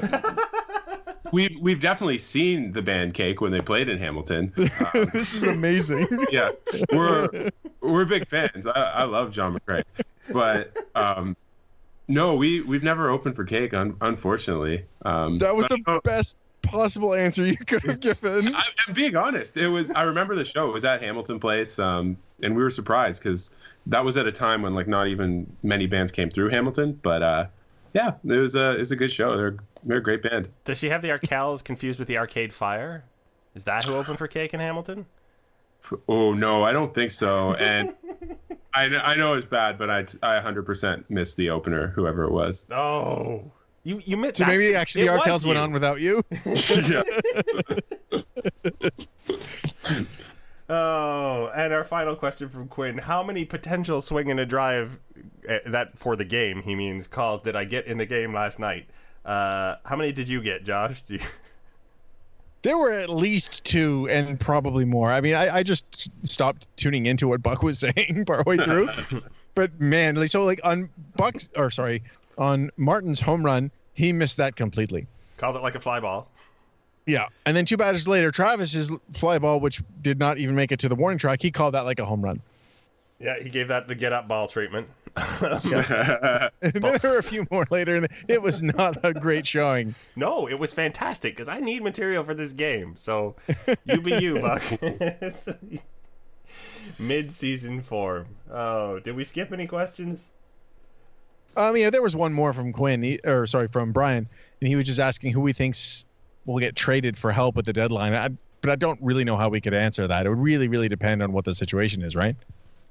we've we've definitely seen the band Cake when they played in Hamilton. This is amazing. yeah, we're we're big fans. I, I love John McCrea, but um, no, we we've never opened for Cake. Un- unfortunately, um, that was the best possible answer you could have given. I, I'm being honest. It was. I remember the show. It was at Hamilton Place, um, and we were surprised because that was at a time when like not even many bands came through Hamilton. But uh, yeah, it was a it was a good show. They're they're a great band. Does she have the Arkells confused with the Arcade Fire? Is that who opened for Cake in Hamilton? Oh no, I don't think so. And I kn- I know it's bad, but I I 100% missed the opener, whoever it was. Oh, you you missed. So maybe actually the it was Arkells went on without you. yeah. Oh, and our final question from Quinn: How many potential swing and a drive uh, that for the game? He means calls did I get in the game last night? Uh, how many did you get, Josh? Do you... There were at least two, and probably more. I mean, I, I just stopped tuning into what Buck was saying partway through. but man, like so, like on Buck, or sorry, on Martin's home run, he missed that completely. Called it like a fly ball. Yeah, and then two batters later, Travis's fly ball, which did not even make it to the warning track, he called that like a home run. Yeah, he gave that the get up ball treatment. There were a few more later, and it was not a great showing. No, it was fantastic because I need material for this game. So you be you, Buck. Mid season form. Oh, did we skip any questions? Um, yeah, there was one more from Quinn, he, or sorry, from Brian, and he was just asking who he thinks will get traded for help with the deadline. I, but I don't really know how we could answer that. It would really, really depend on what the situation is, right?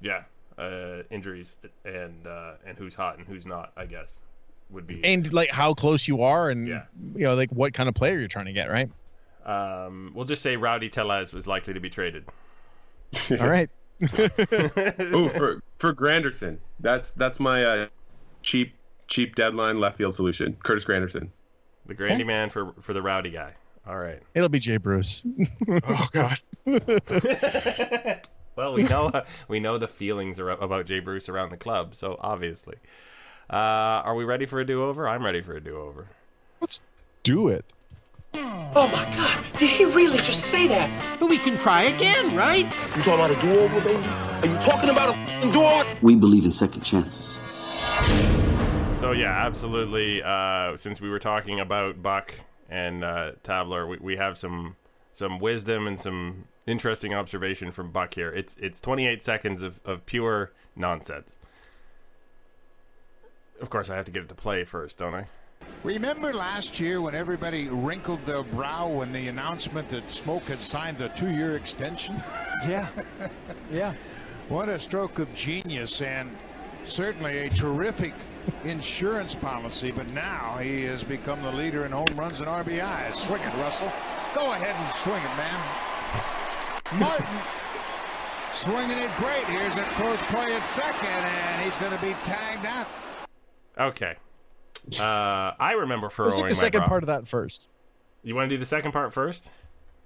Yeah, uh, injuries and uh, and who's hot and who's not. I guess would be. And like how close you are, and Yeah. you know, like what kind of player you're trying to get, right? Um, we'll just say Rowdy Tellez was likely to be traded. All right. oh, for for Granderson, that's that's my uh, cheap cheap deadline left field solution. Curtis Granderson. The Grandy man for for the Rowdy guy. All right. It'll be Jay Bruce. Oh God. Well, we know we know the feelings ar- about Jay Bruce around the club, so obviously. Uh, are we ready for a do-over? I'm ready for a do-over. Let's do it. Oh my god, did he really just say that? But we can try again, right? You talking about a do-over, baby? Are you talking about a f***ing do-over? We believe in second chances. So yeah, absolutely. Uh, since we were talking about Buck and uh, Tabler, we, we have some some wisdom and some interesting observation from Buck here. It's it's 28 seconds of, of pure nonsense. Of course, I have to get it to play first, don't I? Remember last year when everybody wrinkled their brow when the announcement that Smoak had signed a two-year extension? Yeah. Yeah. What a stroke of genius and certainly a terrific insurance policy, but now he has become the leader in home runs and RBIs. Swing it, Russell. Go ahead and swing it, man. Martin swinging it great. Here's a close play at second, and he's going to be tagged out. Okay. Uh, I remember Let's furrowing take the my second brow. part of that first, You want to do the second part first?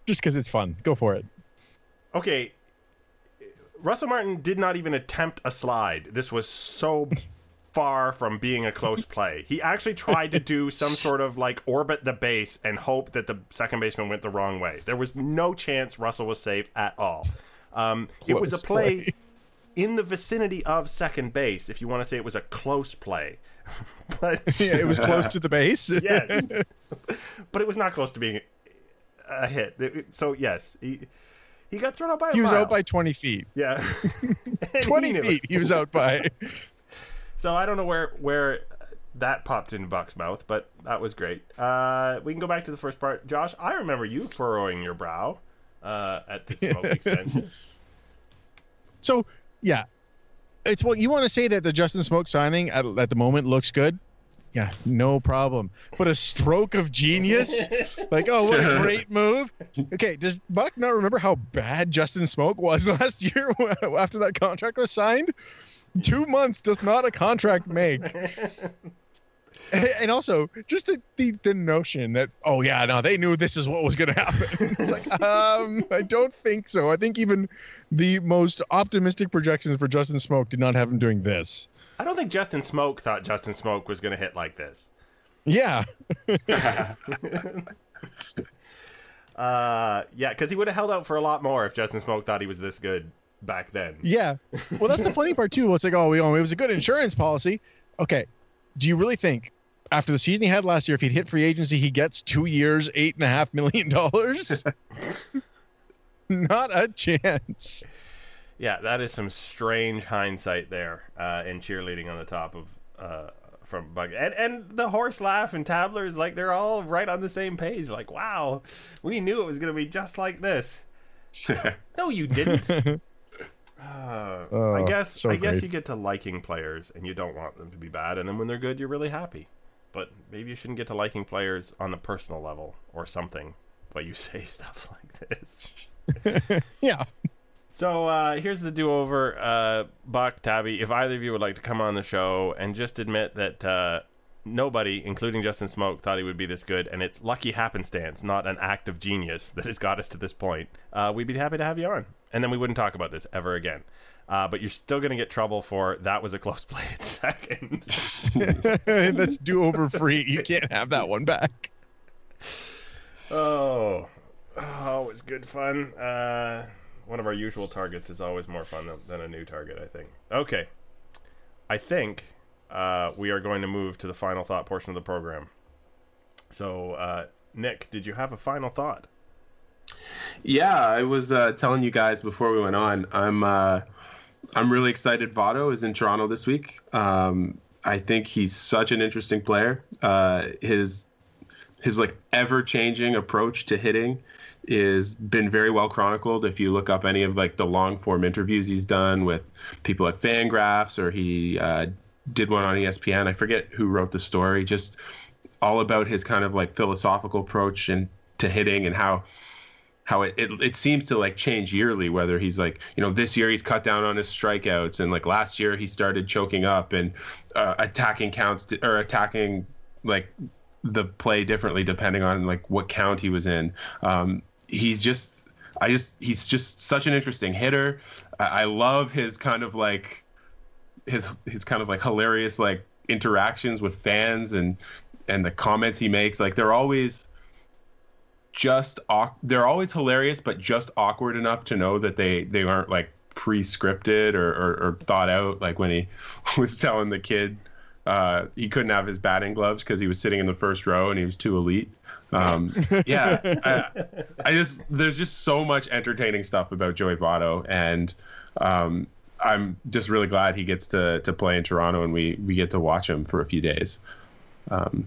just because it's fun. Go for it. Okay. Russell Martin did not even attempt a slide. This was so far from being a close play. He actually tried to do some sort of like orbit the base and hope that the second baseman went the wrong way. There was no chance Russell was safe at all. Um, it was a play, play. in the vicinity of second base, if you want to say it was a close play. but Yeah, it was close to the base. yes, but it was not close to being a hit. So yes, he he got thrown out by. A He was mile. out by 20 feet. yeah, And he 20 feet he was out by. So I don't know where where that popped in Buck's mouth, but that was great. Uh, we can go back to the first part, Josh. I remember you furrowing your brow uh, at the Smoak extension. So, yeah. It's what you want to say that the Justin Smoak signing at, at the moment looks good. Yeah, no problem. But a stroke of genius? like, oh, what a great move. Okay, does Buck not remember how bad Justin Smoak was last year after that contract was signed? Two months does not a contract make. and also just the, the the notion that oh yeah no they knew this is what was going to happen it's like um i don't think so i think even the most optimistic projections for justin smoak did not have him doing this I don't think Justin Smoak thought Justin Smoak was going to hit like this. yeah. Uh, yeah, because he would have held out for a lot more if Justin Smoak thought he was this good back then. yeah. Well that's the funny part too. It's like oh, we, oh it was a good insurance policy. Okay do you really think after the season he had last year if he'd hit free agency he gets two years eight and a half million dollars? Not a chance Yeah, that is some strange hindsight there uh, in cheerleading on the top of uh, from Bug and and the horse laugh and Tabler's like they're all right on the same page. Like, wow, we knew it was going to be just like this. no, you didn't. Uh, I Oh, guess so I guess you get to liking players and you don't want them to be bad, and then when they're good, you're really happy. But maybe you shouldn't get to liking players on a personal level or something. But you say stuff like this. yeah So uh, here's the do-over, uh, Buck, Tabby. If either of you would like to come on the show and just admit that uh, nobody, including Justin Smoak, thought he would be this good, and it's lucky happenstance, not an act of genius, that has got us to this point, uh, we'd be happy to have you on, and then we wouldn't talk about this ever again. Uh, but you're still going to get trouble for that was a close play at second. That's do over free. You can't have that one back. Oh, oh, it's good fun. Uh, one of our usual targets is always more fun than, than a new target. I think. Okay, I think uh, we are going to move to the final thought portion of the program. So, uh, Nick, did you have a final thought? Yeah, I was uh, telling you guys before we went on. I'm uh, I'm really excited. Votto is in Toronto this week. Um, I think he's such an interesting player. Uh, his his like ever changing approach to hitting is been very well chronicled. If you look up any of like the long form interviews he's done with people at Fangraphs or he uh, did one on ESPN. I forget who wrote the story. Just all about his kind of like philosophical approach and to hitting and how how it, it it seems to like change yearly whether he's like you know this year he's cut down on his strikeouts and like last year he started choking up and uh, attacking counts to, or attacking like the play differently depending on like what count he was in um, he's just i just he's just such an interesting hitter. I, I love his kind of like his his kind of like hilarious like interactions with fans and and the comments he makes. Like they're always just they're always hilarious but just awkward enough to know that they they aren't like pre-scripted or, or, or thought out. Like when he was telling the kid uh, he couldn't have his batting gloves because he was sitting in the first row and he was too elite um, yeah I, I just there's just so much entertaining stuff about joey Votto and um, i'm just really glad he gets to to play in toronto and we we get to watch him for a few days um,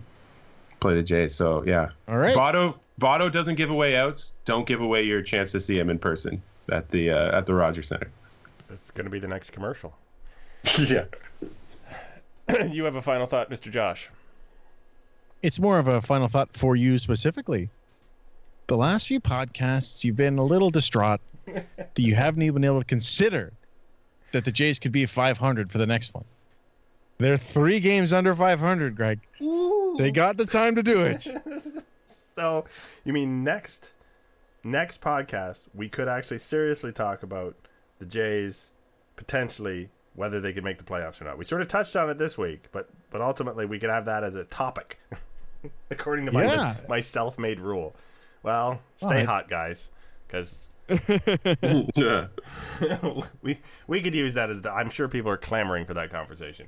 play the jays so yeah All right. Votto Votto doesn't give away outs. Don't give away your chance to see him in person at the uh, at the Rogers Center. That's going to be the next commercial. yeah. you have a final thought, Mr. Josh? It's more of a final thought for you specifically. The last few podcasts, you've been a little distraught that you haven't even been able to consider that the Jays could be 500 for the next one. They're three games under 500, Greg. They got the time to do it. So, you mean next next podcast we could actually seriously talk about the Jays potentially whether they could make the playoffs or not. We sort of touched on it this week, but but ultimately we could have that as a topic according to my Yeah. my self-made rule. Well, stay Alright. hot, guys, cuz we we could use that as the, I'm sure people are clamoring for that conversation.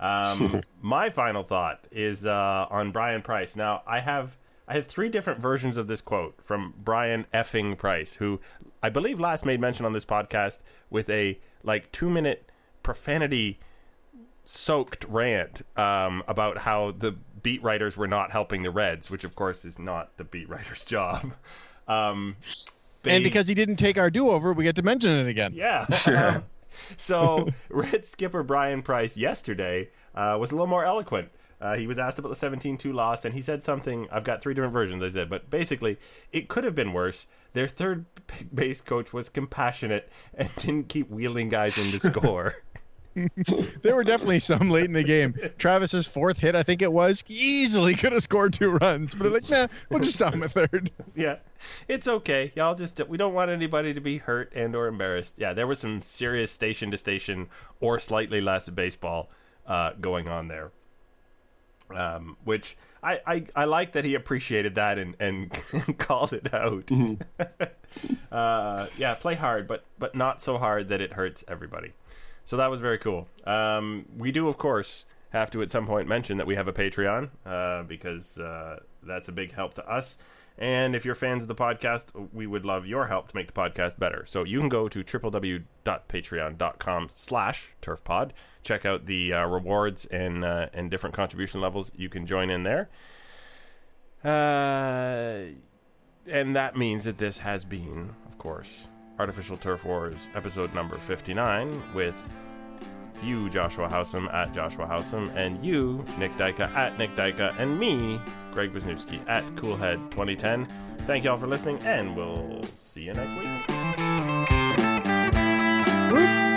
Um, my final thought is uh, on Bryan Price. Now I have I have three different versions of this quote from Bryan effing Price, who I believe last made mention on this podcast with a like two minute profanity soaked rant um, about how the beat writers were not helping the Reds, which of course is not the beat writer's job. Um, and because he didn't take our do over, we get to mention it again. yeah. Um, so, Red skipper Bryan Price yesterday uh, was a little more eloquent. Uh, he was asked about the 17 2 loss, and he said something. I've got three different versions, I said, but basically, it could have been worse. Their third base coach was compassionate and didn't keep wheeling guys in to score. there were definitely some late in the game. Travis's fourth hit, I think it was, easily could have scored two runs, but they're like, nah, we'll just stop him at third. yeah, it's okay. Y'all just we don't want anybody to be hurt and or embarrassed. Yeah, there was some serious station to station or slightly less baseball uh, going on there. Um, which I, I, I like that he appreciated that and, and called it out. Mm-hmm. uh, yeah, play hard, but but not so hard that it hurts everybody. So that was very cool. Um, we do, of course, have to at some point mention that we have a Patreon uh, because uh, that's a big help to us. And if you're fans of the podcast, we would love your help to make the podcast better. So you can go to www.patreon.com slash turfpod. Check out the uh, rewards and, uh, and different contribution levels. You can join in there. Uh, and that means that this has been, of course, Artificial Turf Wars, episode number 59, with you, Joshua Housam, at Joshua Housam, and you, Nick Dyka, at Nick Dyka, and me, Greg Wisniewski, at Coolhead2010. Thank you all for listening, and we'll see you next week.